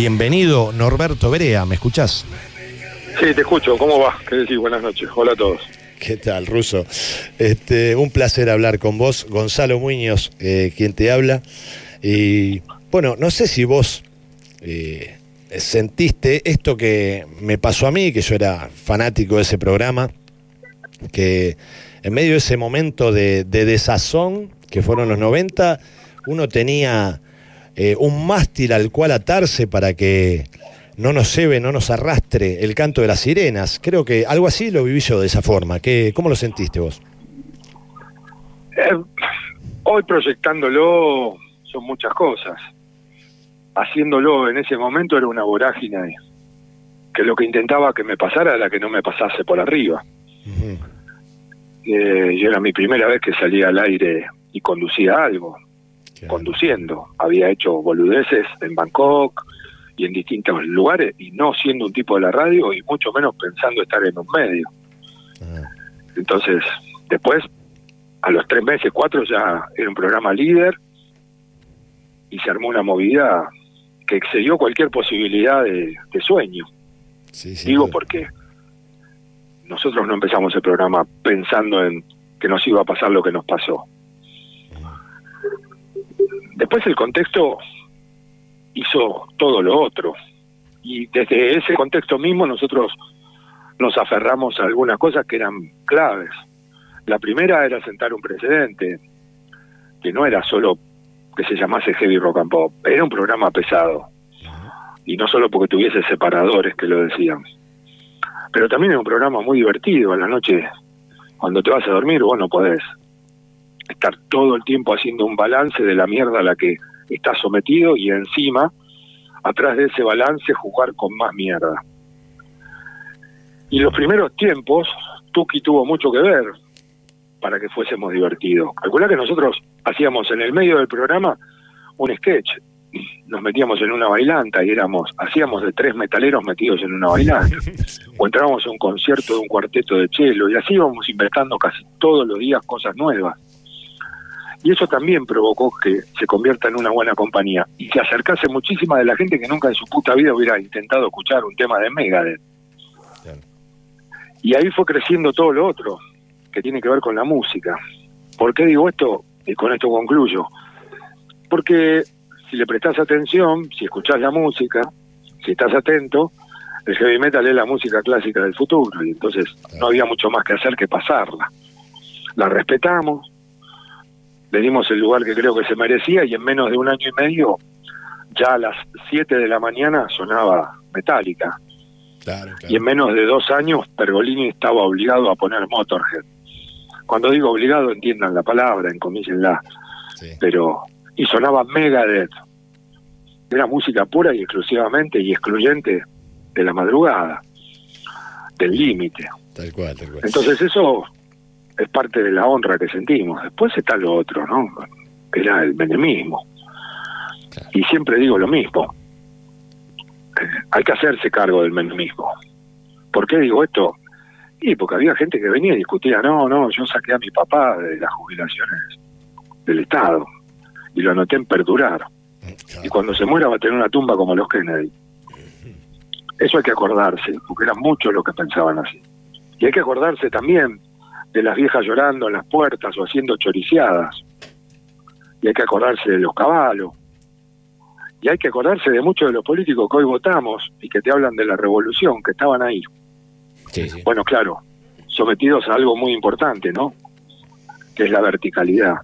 Bienvenido, Norberto Berea, ¿me escuchás? Sí, te escucho. ¿Cómo va? ¿Qué decís? Buenas noches. Hola a todos. ¿Qué tal, Ruso? Este, un placer hablar con vos, Gonzalo Muñoz, eh, quien te habla. Y bueno, no sé si vos eh, sentiste esto que me pasó a mí, que yo era fanático de ese programa, que en medio de ese momento de, de desazón, que fueron los 90, uno tenía eh, un mástil al cual atarse para que no nos lleve, no nos arrastre el canto de las sirenas. Creo que algo así lo viví yo de esa forma. ¿Qué, ¿Cómo lo sentiste vos? Eh, hoy proyectándolo son muchas cosas. Haciéndolo en ese momento era una vorágine que lo que intentaba que me pasara era que no me pasase por arriba. eh, yo era mi primera vez que salía al aire y conducía algo, claro. conduciendo. Había hecho boludeces en Bangkok, y en distintos lugares y no siendo un tipo de la radio y mucho menos pensando estar en un medio. Ah. Entonces, después, a los tres meses, cuatro, ya era un programa líder y se armó una movida que excedió cualquier posibilidad de, de sueño. Sí, sí, Digo porque nosotros no empezamos el programa pensando en que nos iba a pasar lo que nos pasó. Después el contexto hizo todo lo otro. Y desde ese contexto mismo nosotros nos aferramos a algunas cosas que eran claves. La primera era sentar un precedente, que no era solo que se llamase Heavy Rock and Pop, era un programa pesado. Y no solo porque tuviese separadores que lo decían. Pero también era un programa muy divertido. A la noche, cuando te vas a dormir, vos no podés estar todo el tiempo haciendo un balance de la mierda a la que está sometido y encima, atrás de ese balance, jugar con más mierda. Y los primeros tiempos, Tuki tuvo mucho que ver para que fuésemos divertidos. Calculá que nosotros hacíamos en el medio del programa un sketch. Nos metíamos en una bailanta y éramos, hacíamos de tres metaleros metidos en una bailanta. o entrábamos a un concierto de un cuarteto de chelo y así íbamos inventando casi todos los días cosas nuevas y eso también provocó que se convierta en una buena compañía y que acercase muchísima de la gente que nunca en su puta vida hubiera intentado escuchar un tema de Megadeth. Claro. Y ahí fue creciendo todo lo otro, que tiene que ver con la música. ¿Por qué digo esto? Y con esto concluyo. Porque si le prestas atención, si escuchás la música, si estás atento, el heavy metal es la música clásica del futuro y entonces no había mucho más que hacer que pasarla. La respetamos, le dimos el lugar que creo que se merecía y en menos de un año y medio, ya a las 7 de la mañana sonaba. Claro, claro. Y en menos de dos años Pergolini estaba obligado a poner Motorhead. Cuando digo obligado, entiendan la palabra, encomíllenla. Sí. Pero, y sonaba Megadeth. Era música pura y exclusivamente y excluyente de la madrugada, del límite. Tal cual, tal cual. Entonces eso es parte de la honra que sentimos. Después está lo otro, ¿no? Que era el menemismo. Claro. Y siempre digo lo mismo. Eh, hay que hacerse cargo del menemismo. ¿Por qué digo esto? Y porque había gente que venía y discutía, no, no, yo saqué a mi papá de las jubilaciones del Estado y lo anoté en perdurar. Claro. Y cuando se muera va a tener una tumba como los Kennedy. Eso hay que acordarse, porque eran muchos los que pensaban así. Y hay que acordarse también de las viejas llorando en las puertas o haciendo choriciadas. Y hay que acordarse de los caballos. Y hay que acordarse de muchos de los políticos que hoy votamos y que te hablan de la revolución, que estaban ahí. Sí, sí. Bueno, claro, sometidos a algo muy importante, ¿no? Que es la verticalidad.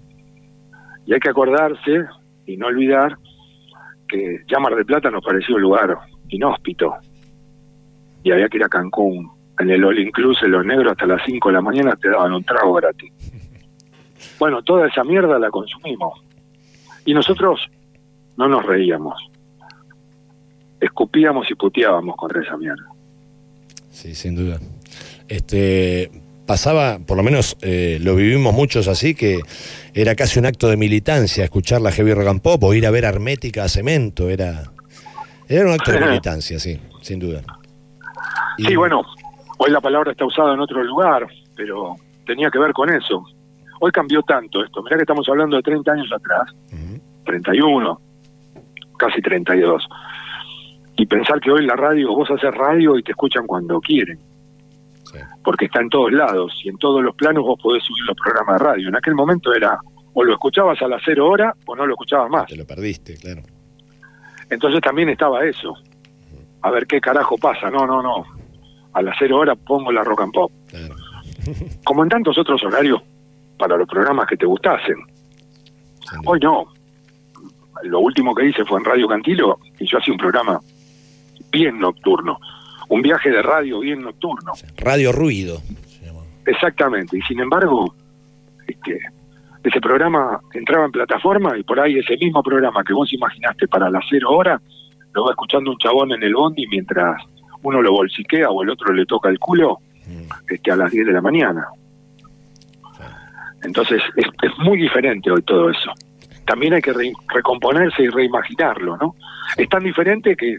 Y hay que acordarse y no olvidar que ya Mar del Plata nos pareció un lugar inhóspito. Y había que ir a Cancún. En el All Inclusive, los negros hasta las 5 de la mañana te daban un trago gratis. Bueno, toda esa mierda la consumimos. Y nosotros no nos reíamos. Escupíamos y puteábamos contra esa mierda. Sí, sin duda. Este pasaba, por lo menos eh, lo vivimos muchos así, que era casi un acto de militancia escuchar la heavy rock and pop o ir a ver Hermética a Cemento, era, era un acto de militancia, sí, sin duda. Y- Sí, bueno, hoy la palabra está usada en otro lugar, pero tenía que ver con eso. Hoy cambió tanto esto. Mirá que estamos hablando de 30 años atrás, Ujú. 31, casi 32. y pensar que hoy la radio, vos haces radio y te escuchan cuando quieren. Porque está en todos lados y en todos los planos vos podés subir los programas de radio. En aquel momento era o lo escuchabas a las cero hora o no lo escuchabas más. Te lo perdiste, claro. Entonces también estaba eso. A ver qué carajo pasa. No, no, no. A las cero hora pongo la rock and pop. Como en tantos otros horarios para los programas que te gustasen. Hoy no. Lo último que hice fue en Radio Cantilo y yo hacía un programa bien nocturno. Un viaje de radio bien nocturno. Radio Ruido. Exactamente. Y sin embargo, este, ese programa entraba en plataforma y por ahí ese mismo programa que vos imaginaste para las cero horas, lo va escuchando un chabón en el bondi mientras uno lo bolsiquea o el otro le toca el culo este, a las 10 de la mañana. Entonces es, muy diferente hoy todo eso. También hay que recomponerse y reimaginarlo, ¿no? Es tan diferente que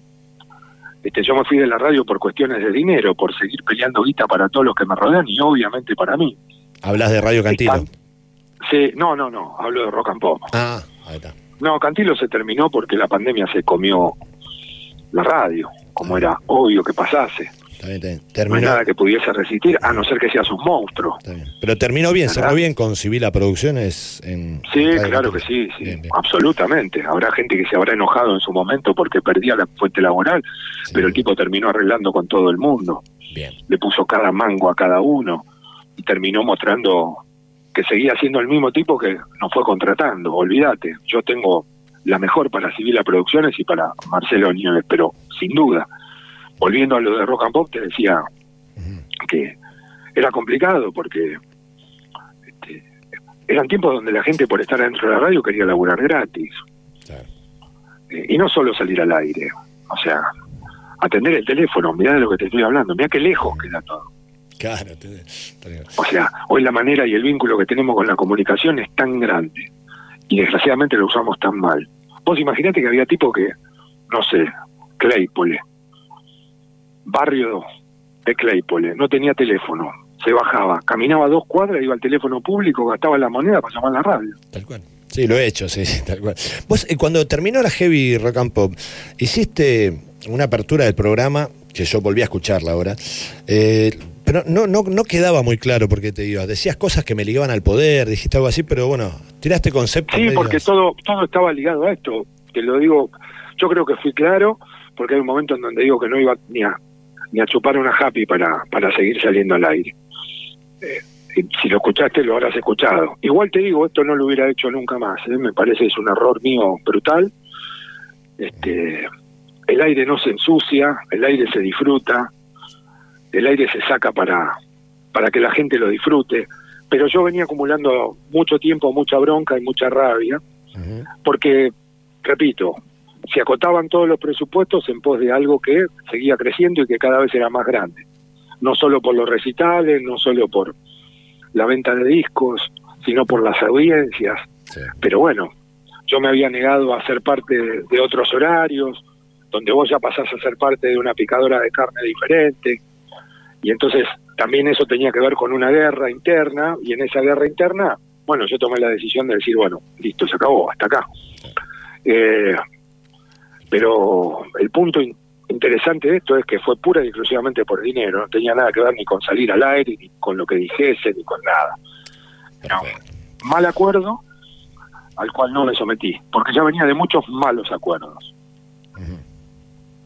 este, yo me fui de la radio por cuestiones de dinero, por seguir peleando guita para todos los que me rodean y obviamente para mí. Hablas de Radio Cantilo. Sí, no, no, no, hablo de rock and pop. Ah, ahí está. No, Cantilo se terminó porque la pandemia se comió la radio, como era obvio que pasase. Está bien, Terminó... No hay nada que pudiese resistir, a no ser que seas un monstruo. Está bien. Pero terminó bien, cerró bien con Civila Producciones. En, sí, claro que sí, sí. absolutamente. Habrá gente que se habrá enojado en su momento porque perdía la fuente laboral, pero el tipo terminó arreglando con todo el mundo. Bien. Le puso cada mango a cada uno y terminó mostrando que seguía siendo el mismo tipo que nos fue contratando. Olvídate, yo tengo la mejor para Civil Producciones y para Marcelo Nieves, pero sin duda, volviendo a lo de Rock and Pop, te decía que era complicado porque este, eran tiempos donde la gente por estar dentro de la radio quería laburar gratis. Eh, y no solo salir al aire, o sea, atender el teléfono, mirá de lo que te estoy hablando, mirá qué lejos queda todo. Claro. O sea, hoy la manera y el vínculo que tenemos con la comunicación es tan grande y desgraciadamente lo usamos tan mal. Vos imaginate que había tipo que, no sé, Claypole, barrio de Claypole, no tenía teléfono, se bajaba, caminaba dos cuadras, iba al teléfono público, gastaba la moneda para llamar a la radio. Tal cual. Sí, lo he hecho, sí, tal cual. Vos, eh, cuando terminó la Heavy Rock and Pop, hiciste una apertura del programa, que yo volví a escucharla ahora, eh, pero no, no, no quedaba muy claro porque te digo, decías cosas que me ligaban al poder, dijiste algo así, pero bueno, tiraste conceptos. Sí, porque todo, todo estaba ligado a esto. Te lo digo, yo creo que fui claro, porque hay un momento en donde digo que no iba ni a, ni a chupar una happy para, para seguir saliendo al aire. Eh, si lo escuchaste, lo habrás escuchado. Igual te digo, esto no lo hubiera hecho nunca más. ¿eh? Me parece es un error mío brutal. Este, el aire no se ensucia, el aire se disfruta el aire se saca para, para que la gente lo disfrute. Pero yo venía acumulando mucho tiempo, mucha bronca y mucha rabia, porque, repito, se acotaban todos los presupuestos en pos de algo que seguía creciendo y que cada vez era más grande. No solo por los recitales, no solo por la venta de discos, sino por las audiencias. Pero bueno, yo me había negado a ser parte de otros horarios, donde vos ya pasás a ser parte de una picadora de carne diferente, y entonces también eso tenía que ver con una guerra interna, y en esa guerra interna, bueno, yo tomé la decisión de decir, bueno, listo, se acabó, hasta acá. Eh, pero el punto interesante de esto es que fue pura y exclusivamente por dinero, no tenía nada que ver ni con salir al aire, ni con lo que dijese, ni con nada. mal acuerdo al cual no me sometí, porque ya venía de muchos malos acuerdos.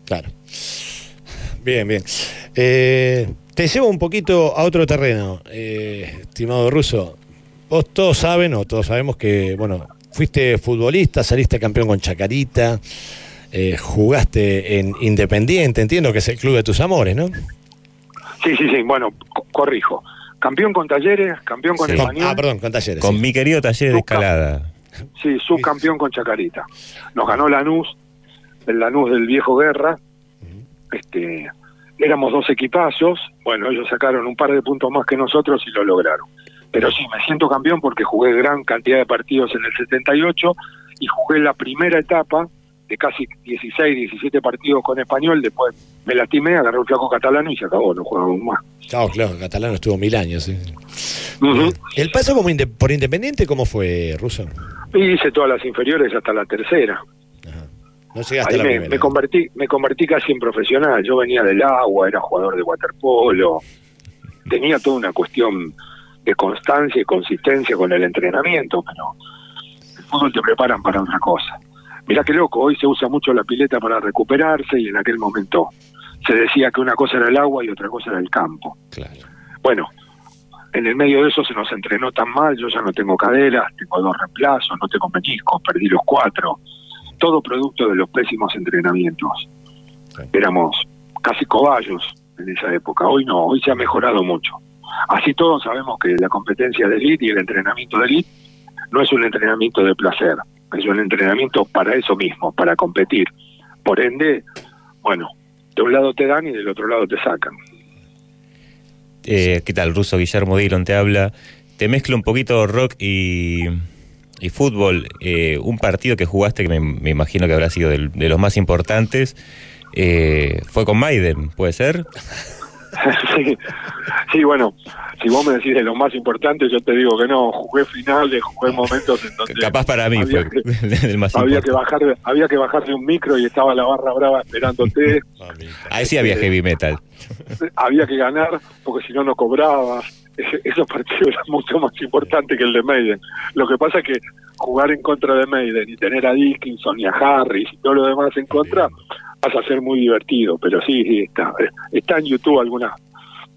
Claro. Bien, bien. Eh, te llevo un poquito a otro terreno, eh, estimado Ruso. Vos todos saben, o todos sabemos que, bueno, fuiste futbolista, saliste campeón con Chacarita, eh, jugaste en Independiente, entiendo que es el club de tus amores, ¿no? Sí, sí, sí, bueno, corrijo. Campeón con Talleres, campeón con Español. Ah, perdón, con Talleres. Con mi querido Taller de Escalada. Sí, subcampeón con Chacarita. Nos ganó Lanús, el Lanús del viejo Guerra. Este, éramos dos equipazos, bueno, ellos sacaron un par de puntos más que nosotros y lo lograron. Pero sí, me siento campeón porque jugué gran cantidad de partidos en el 78 y jugué la primera etapa de casi 16, 17 partidos con español, después me lastimé, agarré un flaco catalano y se acabó, no jugamos más. Claro, claro, catalano estuvo mil años. ¿El paso como por Independiente cómo fue, Ruso? Hice todas las inferiores hasta la tercera. No llegaste Ahí a la me, primera. me convertí, me convertí casi en profesional. Yo venía del agua, era jugador de waterpolo, tenía toda una cuestión de constancia y consistencia con el entrenamiento, pero el fútbol te preparan para otra cosa. Mirá qué loco, hoy se usa mucho la pileta para recuperarse y en aquel momento se decía que una cosa era el agua y otra cosa era el campo. Claro. Bueno, en el medio de eso se nos entrenó tan mal, yo ya no tengo caderas, tengo dos reemplazos, no tengo meniscos, perdí los cuatro, todo producto de los pésimos entrenamientos. Sí. Éramos casi cobayos en esa época, hoy no, hoy se ha mejorado mucho. Así todos sabemos que la competencia de elite y el entrenamiento de elite no es un entrenamiento de placer, es un entrenamiento para eso mismo, para competir. Por ende, bueno, de un lado te dan y del otro lado te sacan. Eh, ¿Qué tal? Ruso Guillermo Dillon te habla. Te mezclo un poquito rock y, y fútbol. Eh, un partido que jugaste que me, me imagino que habrá sido del- de los más importantes. eh, fue con Maiden, ¿puede ser? sí, sí, bueno, si vos me decís de lo más importante, yo te digo que no, jugué finales, jugué momentos en donde Capaz para mí había fue que, más había que bajar había que bajar de un micro y estaba la barra brava esperándote, Ahí sí había heavy metal. había que ganar porque si no no cobrabas. Ese- Esos partidos eran mucho más importantes que el de Maiden. Lo que pasa es que jugar en contra de Maiden y tener a Dickinson y a Harris y todo lo demás en contra, vas a ser muy divertido. Pero sí, sí, está, está en YouTube algunas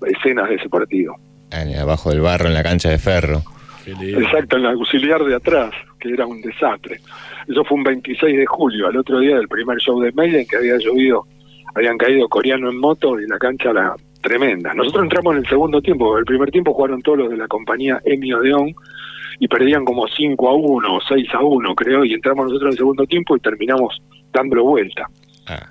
escenas de ese partido. Ah, Abajo del barro en la cancha de ferro. Exacto, en el auxiliar de atrás, que era un desastre. Eso fue un 26 de julio, al otro día del primer show de Maiden, que había llovido, habían caído coreano en moto y la cancha era tremenda. Nosotros entramos en el segundo tiempo, el primer tiempo jugaron todos los de la compañía Emi Odeón y perdían como 5 a 1 o 6 a 1, creo, y entramos nosotros en el segundo tiempo y terminamos dándolo vuelta. Ah,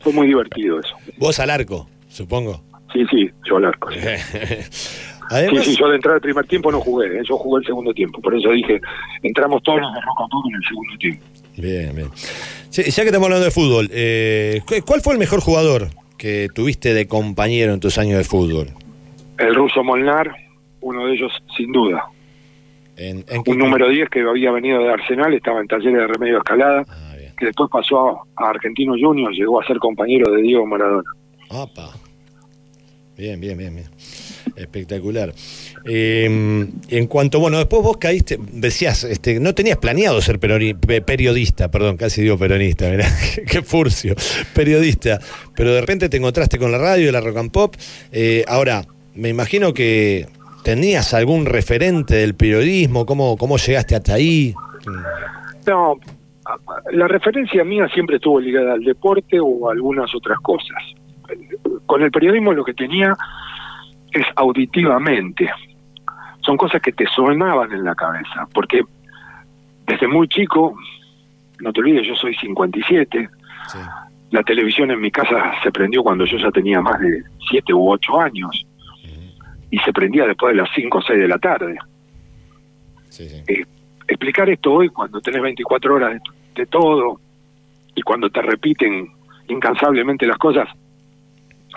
Fue muy divertido eso. Vos al arco, supongo. Sí, sí, yo al arco. sí. Además, Sí, sí, yo de entrar el primer tiempo no jugué, ¿eh? yo jugué el segundo tiempo. Por eso dije, entramos todos los de Roca en el segundo tiempo. Bien, bien. Sí, ya que estamos hablando de fútbol, eh, ¿cu- ¿cuál fue el mejor jugador que tuviste de compañero en tus años de fútbol? El ruso Molnar, uno de ellos sin duda. En, Un número 10 que había venido de Arsenal, estaba en talleres de remedio escalada, Ah. Que después pasó a, Argentino Juniors, llegó a ser compañero de Diego Maradona. Apa. Bien, bien, bien, bien. Espectacular. Eh, en cuanto, bueno, después vos caíste, decías, este, no tenías planeado ser peroni- periodista, perdón, casi digo peronista, mirá, qué furcio, periodista, pero de repente te encontraste con la radio, la rock and pop. Eh, ahora, me imagino que tenías algún referente del periodismo, ¿cómo, cómo llegaste hasta ahí? No, la referencia mía siempre estuvo ligada al deporte o a algunas otras cosas. Con el periodismo lo que tenía es auditivamente. Son cosas que te sonaban en la cabeza, porque desde muy chico, no te olvides, yo soy 57, Sí. la televisión en mi casa se prendió cuando yo ya tenía más de 7 u 8 años y se prendía después de las 5 o 6 de la tarde. Sí. Eh, explicar esto hoy cuando tenés 24 horas de, de todo y cuando te repiten incansablemente las cosas,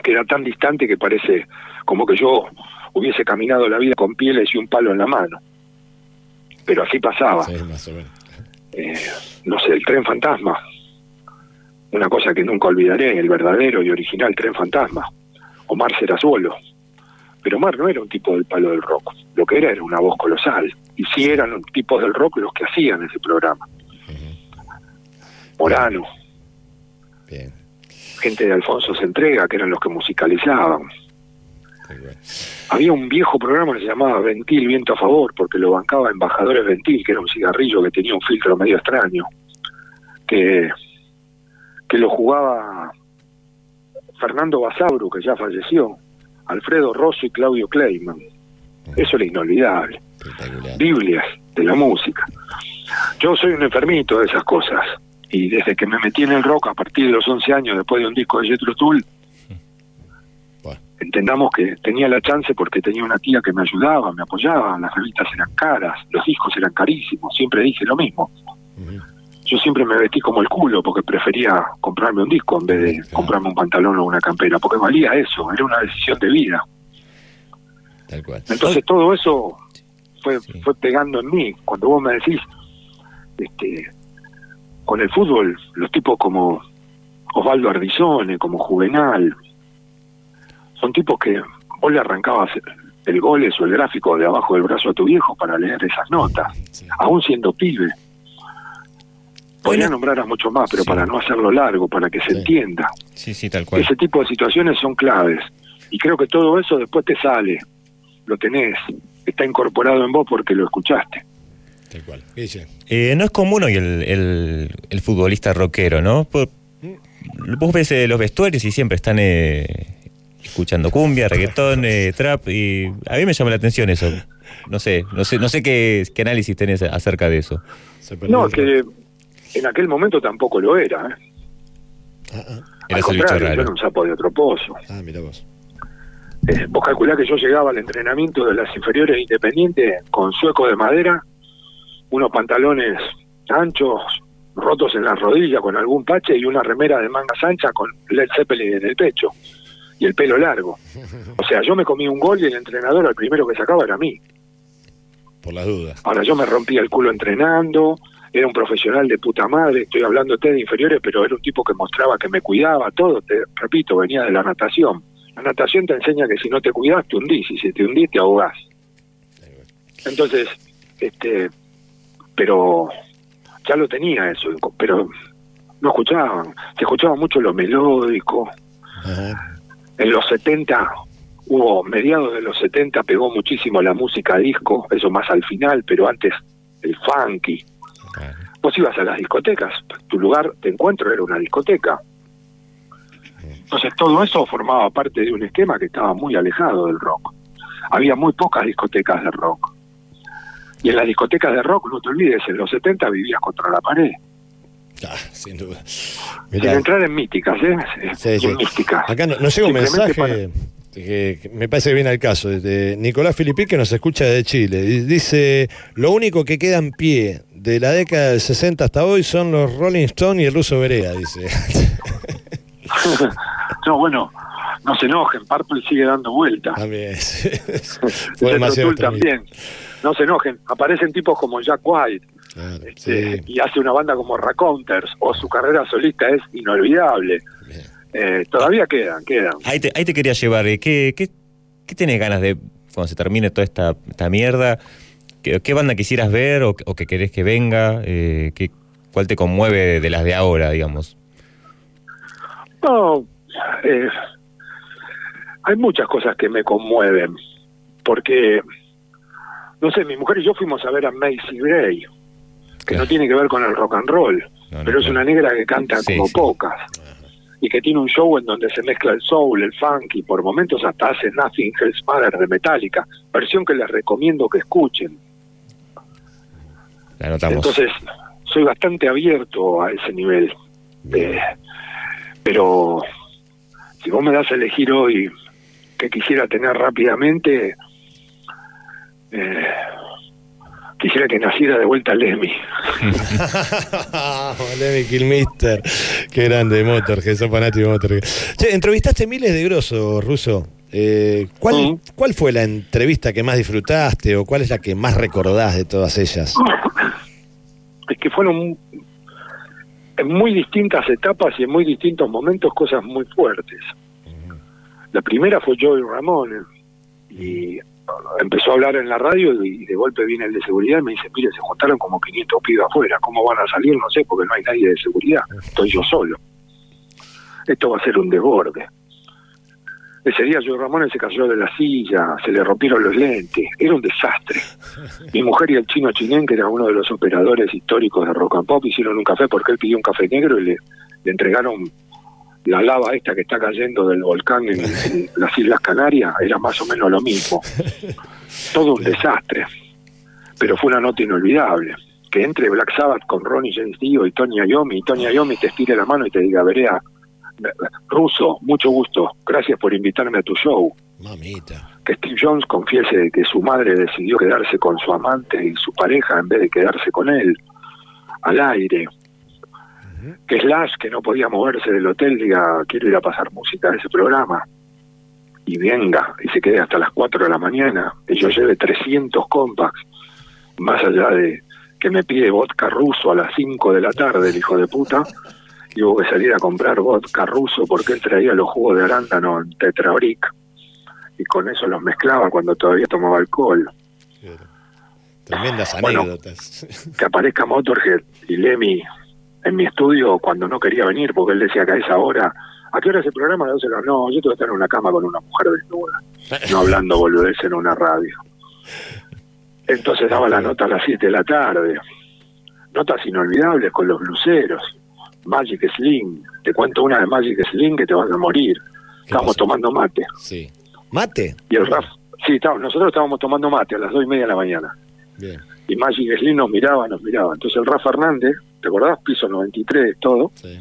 queda tan distante que parece como que yo hubiese caminado la vida con pieles y un palo en la mano. Pero así pasaba. Sí, más o menos. Eh, no sé, el tren fantasma. Una cosa que nunca olvidaré, el verdadero y original tren fantasma. Omar Serazuelo. Pero Omar no era un tipo del palo del rock. Lo que era era una voz colosal. Y sí eran los tipos del rock los que hacían ese programa. Morano, Bien. gente de Alfonso se entrega, que eran los que musicalizaban. Había un viejo programa que se llamaba Ventil, Viento a Favor, porque lo bancaba Embajadores Ventil, que era un cigarrillo que tenía un filtro medio extraño, que, que lo jugaba Fernando Basauro, que ya falleció, Alfredo Rosso y Claudio Kleiman. Eso era inolvidable. Biblias de la música. Yo soy un enfermito de esas cosas. Y desde que me metí en el rock a partir de los 11 años, después de un disco de Jethro Tull, Bueno. entendamos que tenía la chance porque tenía una tía que me ayudaba, me apoyaba, las revistas eran caras, los discos eran carísimos, siempre dije lo mismo. Yo siempre me vestí como el culo porque prefería comprarme un disco en vez de Claro. comprarme un pantalón o una campera, porque valía eso, era una decisión de vida. Tal cual. Entonces todo eso fue, Sí. fue pegando en mí. Cuando vos me decís, este, con el fútbol, los tipos como Osvaldo Ardizone, como Juvenal, son tipos que vos le arrancabas el goles o el gráfico de abajo del brazo a tu viejo para leer esas notas, aún siendo pibe. Podría nombrar a mucho más, pero para no hacerlo largo, para que se entienda. Sí, sí, tal cual. Ese tipo de situaciones son claves. Y creo que todo eso después te sale, lo tenés, está incorporado en vos porque lo escuchaste. Tal cual. Eh, no es común hoy el, el, futbolista rockero, ¿no? Mm. Vos ves eh, los vestuarios y siempre están eh, escuchando cumbia, reggaetón, trap, y a mí me llama la atención eso. No sé, no sé, no sé qué, qué análisis tenés acerca de eso. No, que en aquel momento tampoco lo era. ¿eh? Ah, ah. Al contrario, yo era un sapo de otro pozo. Ah, mira vos. Eh, vos calculás que yo llegaba al entrenamiento de las inferiores independientes con sueco de madera, unos pantalones anchos, rotos en la rodilla con algún pache y una remera de mangas anchas con Led Zeppelin en el pecho y el pelo largo. O sea, yo me comí un gol y el entrenador al primero que sacaba era a mí. Por las dudas. Ahora yo me rompía el culo entrenando, era un profesional de puta madre, estoy hablando de inferiores, pero era un tipo que mostraba que me cuidaba, todo, te repito, venía de la natación. La natación te enseña que si no te cuidas te hundís, y si te hundís te ahogás. Entonces, este, pero ya lo tenía eso, pero no escuchaban, se escuchaba mucho lo melódico. En los 70 hubo, mediados de los 70 pegó muchísimo la música disco, eso más al final, pero antes el funky, Vos ibas a las discotecas, tu lugar de encuentro era una discoteca. Entonces todo eso formaba parte de un esquema que estaba muy alejado del rock. Había muy pocas discotecas de rock. Y en las discotecas de rock, no te olvides, en los 70 vivías contra la pared. Ah, sin duda. Sin entrar en míticas, ¿eh? Sí, Místicas. Acá no, llega un mensaje que, me parece que viene al caso, de Nicolás Filipín, que nos escucha de Chile. Dice, lo único que queda en pie de la década del 60 hasta hoy son los Rolling Stones y el ruso Berea, dice. no, bueno, no se enojen, Purple sigue dando vueltas. También. Fue demasiado también. No se enojen, aparecen tipos como Jack White. Este, y hace una banda como Raconters o su carrera solista es inolvidable. Eh, todavía quedan, quedan. Ahí te, ahí te quería llevar. Eh, ¿Qué, qué, qué tenés ganas de, cuando se termine toda esta, esta mierda? ¿Qué, banda quisieras ver o, o que querés que venga? Eh, ¿qué, ¿Cuál te conmueve de las de ahora, digamos? No, eh, hay muchas cosas que me conmueven. Porque, no sé, mi mujer y yo fuimos a ver a Macy Gray, que no tiene que ver con el rock and roll, pero es una negra que canta como pocas. Y que tiene un show en donde se mezcla el soul, el funk y por momentos hasta hace Nothing Else Matter de Metallica, versión que les recomiendo que escuchen. Entonces, soy bastante abierto a ese nivel. Eh, pero si vos me das a elegir hoy que quisiera tener rápidamente, eh, quisiera que naciera de vuelta Lemmy. Lemmy Kilmister, qué grande Motor, que sos fanático de Motor. Che, entrevistaste miles de grosos, Ruso. Eh, ¿cuál, ¿Cuál fue la entrevista que más disfrutaste o cuál es la que más recordás de todas ellas? Es que fueron en muy distintas etapas y en muy distintos momentos cosas muy fuertes. La primera fue Joey Ramón y empezó a hablar en la radio y de golpe viene el de seguridad y me dice, mire, se juntaron como 500 pibes afuera, ¿cómo van a salir? No sé, porque no hay nadie de seguridad, estoy yo solo. Esto va a ser un desborde. Ese día Joe Ramón se cayó de la silla, se le rompieron los lentes, era un desastre. Mi mujer y el chino Chinén, que era uno de los operadores históricos de Rock and Pop, hicieron un café porque él pidió un café negro y le entregaron la lava esta que está cayendo del volcán en, las Islas Canarias era más o menos lo mismo. Todo un desastre. Pero fue una nota inolvidable. Que entre Black Sabbath con Ronnie James Dio y Tony Iommi, y Tony Iommi te estire la mano y te diga, Verea, Ruso, mucho gusto, gracias por invitarme a tu show. Mamita. Que Steve Jones confiese que su madre decidió quedarse con su amante y su pareja en vez de quedarse con él. Al aire que Slash, que no podía moverse del hotel, diga, quiero ir a pasar música a ese programa. Y venga, y se quede hasta las 4 de la mañana, y yo lleve 300 compacts, más allá de ¿qué me pide vodka ruso a las 5 de la tarde, el hijo de puta? Y hubo que salir a comprar vodka ruso porque él traía los jugos de arándano en tetrabric y con eso los mezclaba cuando todavía tomaba alcohol. Tremendas anécdotas. que aparezca Motorhead y Lemmy en mi estudio cuando no quería venir porque él decía que a esa hora ¿A qué hora es el programa? No, yo tengo que estar en una cama con una mujer desnuda, no hablando boludez en una radio. Entonces daba la nota a las 7 de la tarde. Notas inolvidables con los bluseros. Magic Sling. Te cuento una de Magic Sling que te vas a morir. Estábamos tomando mate. Sí. ¿Mate? Y el Raf. Sí, nosotros estábamos tomando mate a las dos y media de la mañana. Bien. Y Magic Sling nos miraba, nos miraba. Entonces el Rafa Fernández, ¿te acordás? Piso 93, todo. Sí.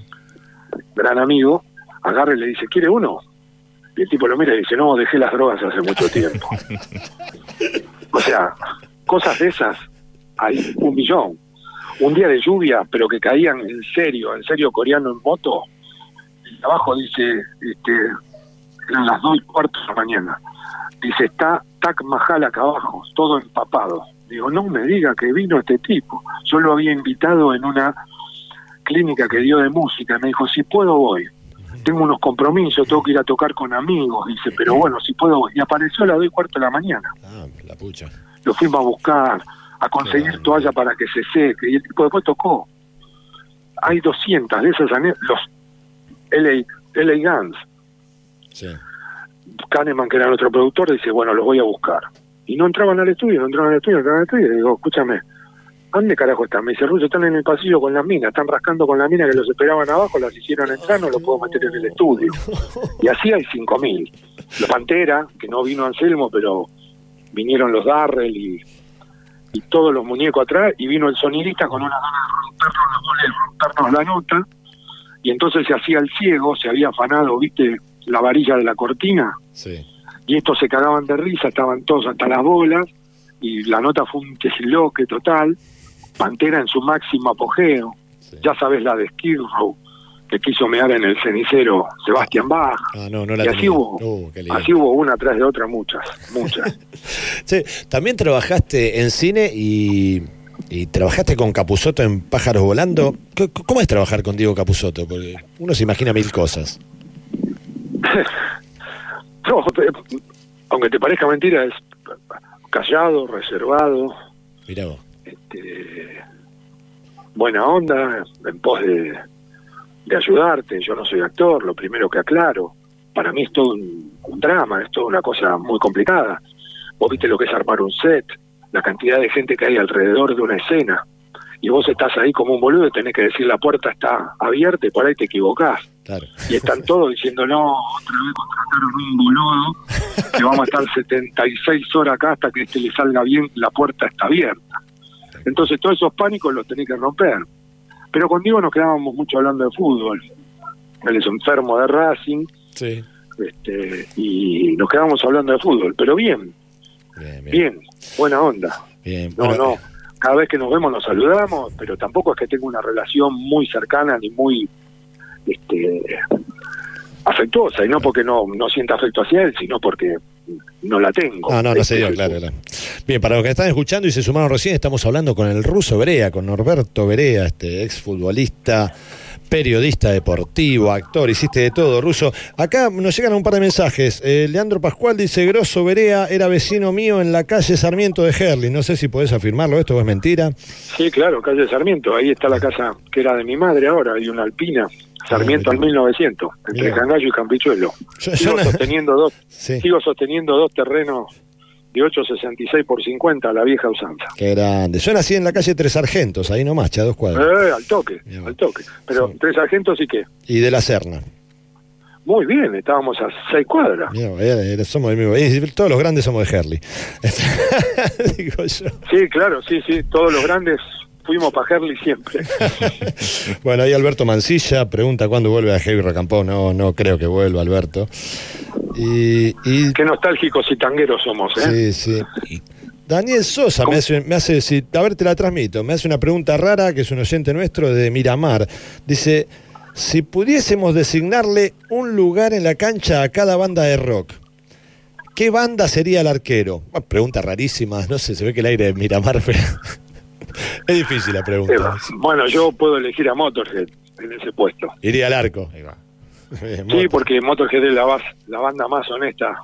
Gran amigo. Agarra y le dice, ¿quiere uno? Y el tipo lo mira y dice, no, dejé las drogas hace mucho tiempo. o sea, cosas de esas hay un millón. Un día de lluvia, pero que caían en serio, en serio coreano en moto. Y abajo dice, este, eran las dos y cuarto de la mañana. Dice, está Tac Mahal acá abajo, todo empapado. Digo, no me diga que vino este tipo. Yo lo había invitado en una clínica que dio de música. Me dijo, si puedo voy. Tengo unos compromisos, tengo que ir a tocar con amigos. Dice, pero bueno, si puedo voy. Y apareció a las dos y cuarto de la mañana. Ah, la pucha lo fuimos a buscar, a conseguir toalla para que se seque, y el tipo después tocó. Hay 200 de esas los LA, LA Guns. Sí. Kahneman, que era nuestro productor, dice, bueno, los voy a buscar. Y no entraban al estudio, no entraban al estudio, no entraban al estudio. Y digo, escúchame, ¿dónde carajo están? Me dice, Russo, están en el pasillo con las minas, están rascando con la mina que los esperaban abajo, las hicieron entrar, no los puedo meter en el estudio. Y así hay 5.000. La Pantera, que no vino Anselmo, pero vinieron los Darrell y, y todos los muñecos atrás, y vino el sonidista con una gana de rompernos rompernos la nota, y entonces se hacía el ciego, se había afanado, viste, la varilla de la cortina, sí. Y estos se cagaban de risa, estaban todos hasta las bolas, y la nota fue un que total, Pantera en su máximo apogeo, ya sabes la de Skid Row, que quiso mear en el cenicero Sebastián Bach. Ah, no, no la y así hubo, uh, así hubo una tras de otra, muchas, muchas. sí, también trabajaste en cine y, trabajaste con Capusoto en Pájaros Volando. ¿Cómo es trabajar con Diego Capusoto? Porque uno se imagina mil cosas. no, aunque te parezca mentira, es callado, reservado. Mirá Este, buena onda, en pos de de ayudarte, yo no soy actor, lo primero que aclaro, para mí es todo un, drama, es toda una cosa muy complicada. Vos viste lo que es armar un set, la cantidad de gente que hay alrededor de una escena, y vos estás ahí como un boludo y tenés que decir la puerta está abierta y por ahí te equivocás. Y están todos diciendo, no, otra vez contrataron un boludo, que vamos a estar 76 horas acá hasta que este le salga bien, la puerta está abierta. Entonces todos esos pánicos los tenés que romper. Pero contigo nos quedábamos mucho hablando de fútbol. Él es enfermo de Racing. Sí. Este, y nos quedábamos hablando de fútbol, pero bien. Bien, buena onda. Bien. No, no. Cada vez que nos vemos nos saludamos, pero tampoco es que tenga una relación muy cercana ni muy este, afectuosa, y no porque no, no sienta afecto hacia él, sino porque no la tengo. No, no, no se dio, claro, Bien, para los que están escuchando y se sumaron recién, estamos hablando con el ruso Berea, con Norberto Berea, este exfutbolista, periodista deportivo, actor, hiciste de todo, ruso. Acá nos llegan un par de mensajes. Eh, Leandro Pascual dice, Grosso Berea era vecino mío en la calle Sarmiento de Herli. No sé si podés afirmarlo, esto es mentira. Sí, claro, calle Sarmiento. Ahí está la casa que era de mi madre ahora, hay una alpina. Sarmiento al 1900, entre Cangallo y Campichuelo. sigo, sosteniendo dos, sigo sosteniendo dos terrenos de 8.66 por 50 la vieja usanza. Qué grande. Suena así en la calle Tres Sargentos, ahí nomás, a dos cuadras. Eh, al toque, al toque. Pero Tres Sargentos y qué. Y de la Serna. Muy bien, estábamos a seis cuadras. somos todos los grandes somos de Herley. Sí, claro, sí, sí. Todos los grandes fuimos para Herley siempre. bueno, ahí Alberto Mancilla pregunta cuándo vuelve a Heavy Racampó. No, no creo que vuelva, Alberto. Y, Qué nostálgicos y tangueros somos, ¿eh? Sí, sí. Daniel Sosa me hace, me hace a ver, te la transmito, me hace una pregunta rara, que es un oyente nuestro de Miramar. Dice, si pudiésemos designarle un lugar en la cancha a cada banda de rock, ¿qué banda sería el arquero? pregunta rarísima, no sé, se ve que el aire de Miramar... Es difícil la pregunta. Bueno, yo puedo elegir a Motorhead en ese puesto. Iría al arco. Sí, porque Motorhead es la, la banda más honesta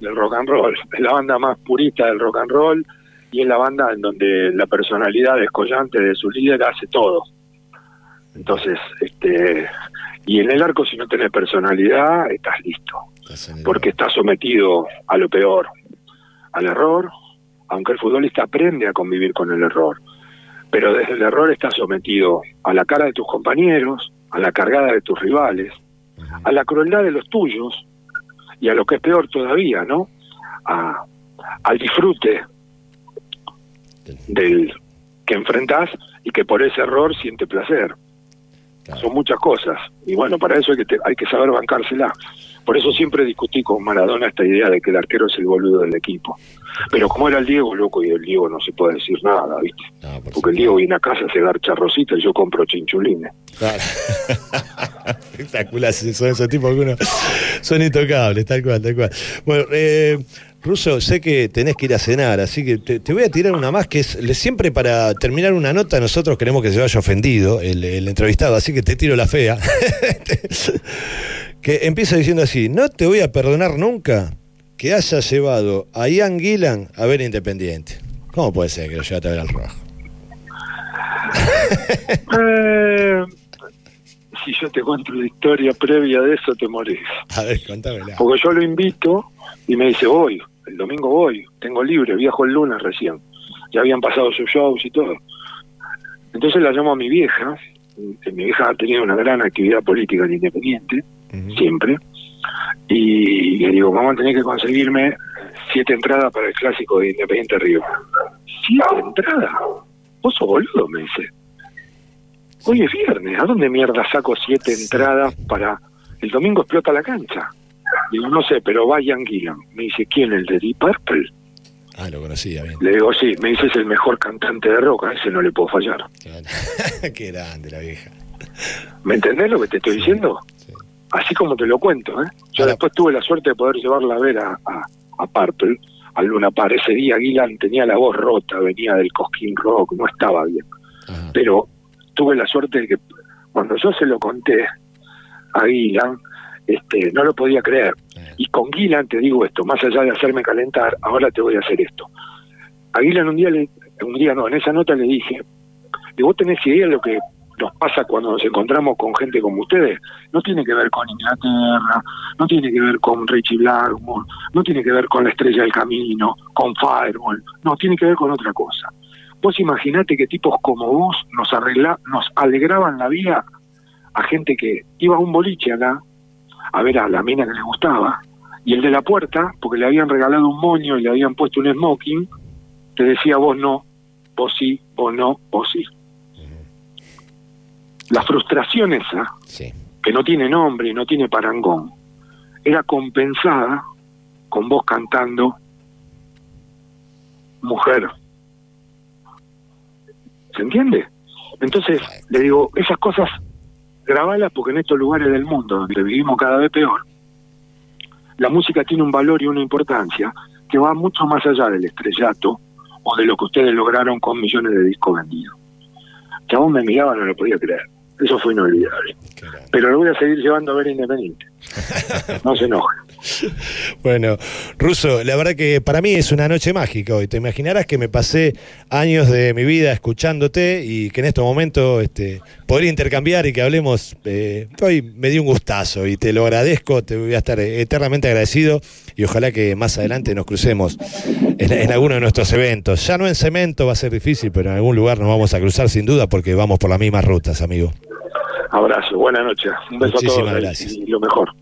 del rock and roll, es la banda más purista del rock and roll y es la banda en donde la personalidad descollante de su líder hace todo. Entonces, este, y en el arco si no tenés personalidad, estás listo, porque estás sometido a lo peor, al error, aunque el futbolista aprende a convivir con el error, pero desde el error estás sometido a la cara de tus compañeros, a la cargada de tus rivales, a la crueldad de los tuyos y a lo que es peor todavía, ¿no? A, al disfrute del que enfrentás y que por ese error siente placer. Son muchas cosas. Y bueno, para eso hay que, hay que saber bancársela. Por eso siempre discutí con Maradona esta idea de que el arquero es el boludo del equipo. Pero como era el Diego, loco, y el Diego no se puede decir nada, ¿viste? Porque el Diego viene a casa a cegar charrosita y yo compro chinchulines. Claro. Espectacular, son esos tipos que uno son intocables, tal cual, tal cual. Bueno, eh, Ruso, sé que tenés que ir a cenar, así que te, voy a tirar una más que es siempre para terminar una nota. Nosotros queremos que se vaya ofendido el, entrevistado, así que te tiro la fea. que empieza diciendo así: No te voy a perdonar nunca que hayas llevado a Ian Gillan a ver Independiente. ¿Cómo puede ser que lo llevaste a ver al rojo? Eh, si yo te cuento la historia previa de eso, te morís. A ver, contámela. Porque yo lo invito y me dice, voy, el domingo voy, tengo libre, viajo el lunes recién. Ya habían pasado sus shows y todo. Entonces la llamo a mi vieja, mi vieja ha tenido una gran actividad política en Independiente, siempre, y le digo, vamos a tener que conseguirme siete entradas para el clásico de Independiente Río. ¿Siete entradas? ¿Vos sos boludo? Me dice. Hoy es viernes, ¿a dónde mierda saco siete entradas para... El domingo explota la cancha. Digo, no sé, pero vayan Gillan. Me dice, ¿quién? ¿El de Deep Purple? Ah, lo conocía bien. Le digo, sí, me dice, es el mejor cantante de rock, a ese no le puedo fallar. Qué grande la vieja. ¿Me entendés lo que te estoy diciendo? Así como te lo cuento, ¿eh? Yo después tuve la suerte de poder llevarla a ver a, a, Purple, al Luna Par. Ese día Gillan tenía la voz rota, venía del Cosquín Rock, no estaba bien. Pero tuve la suerte de que cuando yo se lo conté a Gillan, este, no lo podía creer. Y con Gillan te digo esto, más allá de hacerme calentar, ahora te voy a hacer esto. A Gillan un día, le, un día no, en esa nota le dije, vos tenés idea de lo que nos pasa cuando nos encontramos con gente como ustedes, no tiene que ver con Inglaterra, no tiene que ver con Richie Blackmore, no tiene que ver con la Estrella del Camino, con Fireball, no, tiene que ver con otra cosa. Vos imaginate que tipos como vos nos, arregla, nos alegraban la vida a gente que iba a un boliche acá a ver a la mina que le gustaba, y el de la puerta, porque le habían regalado un moño y le habían puesto un smoking, te decía vos no, vos sí, vos no, vos sí. La frustración esa, que no tiene nombre y no tiene parangón, era compensada con vos cantando mujer. ¿Se entiende? Entonces, le digo, esas cosas grabalas porque en estos lugares del mundo donde vivimos cada vez peor, la música tiene un valor y una importancia que va mucho más allá del estrellato o de lo que ustedes lograron con millones de discos vendidos. Que aún me miraba no lo podía creer. Eso fue inolvidable. Pero lo voy a seguir llevando a ver Independiente. No se enoje. Bueno, Ruso, la verdad que para mí es una noche mágica hoy. Te imaginarás que me pasé años de mi vida escuchándote y que en este momento este, poder intercambiar y que hablemos, eh, hoy me dio un gustazo y te lo agradezco, te voy a estar eternamente agradecido y ojalá que más adelante nos crucemos en, en alguno de nuestros eventos. Ya no en cemento va a ser difícil, pero en algún lugar nos vamos a cruzar sin duda porque vamos por las mismas rutas, amigo. Abrazo, buenas noches. Un beso a todos gracias. y lo mejor.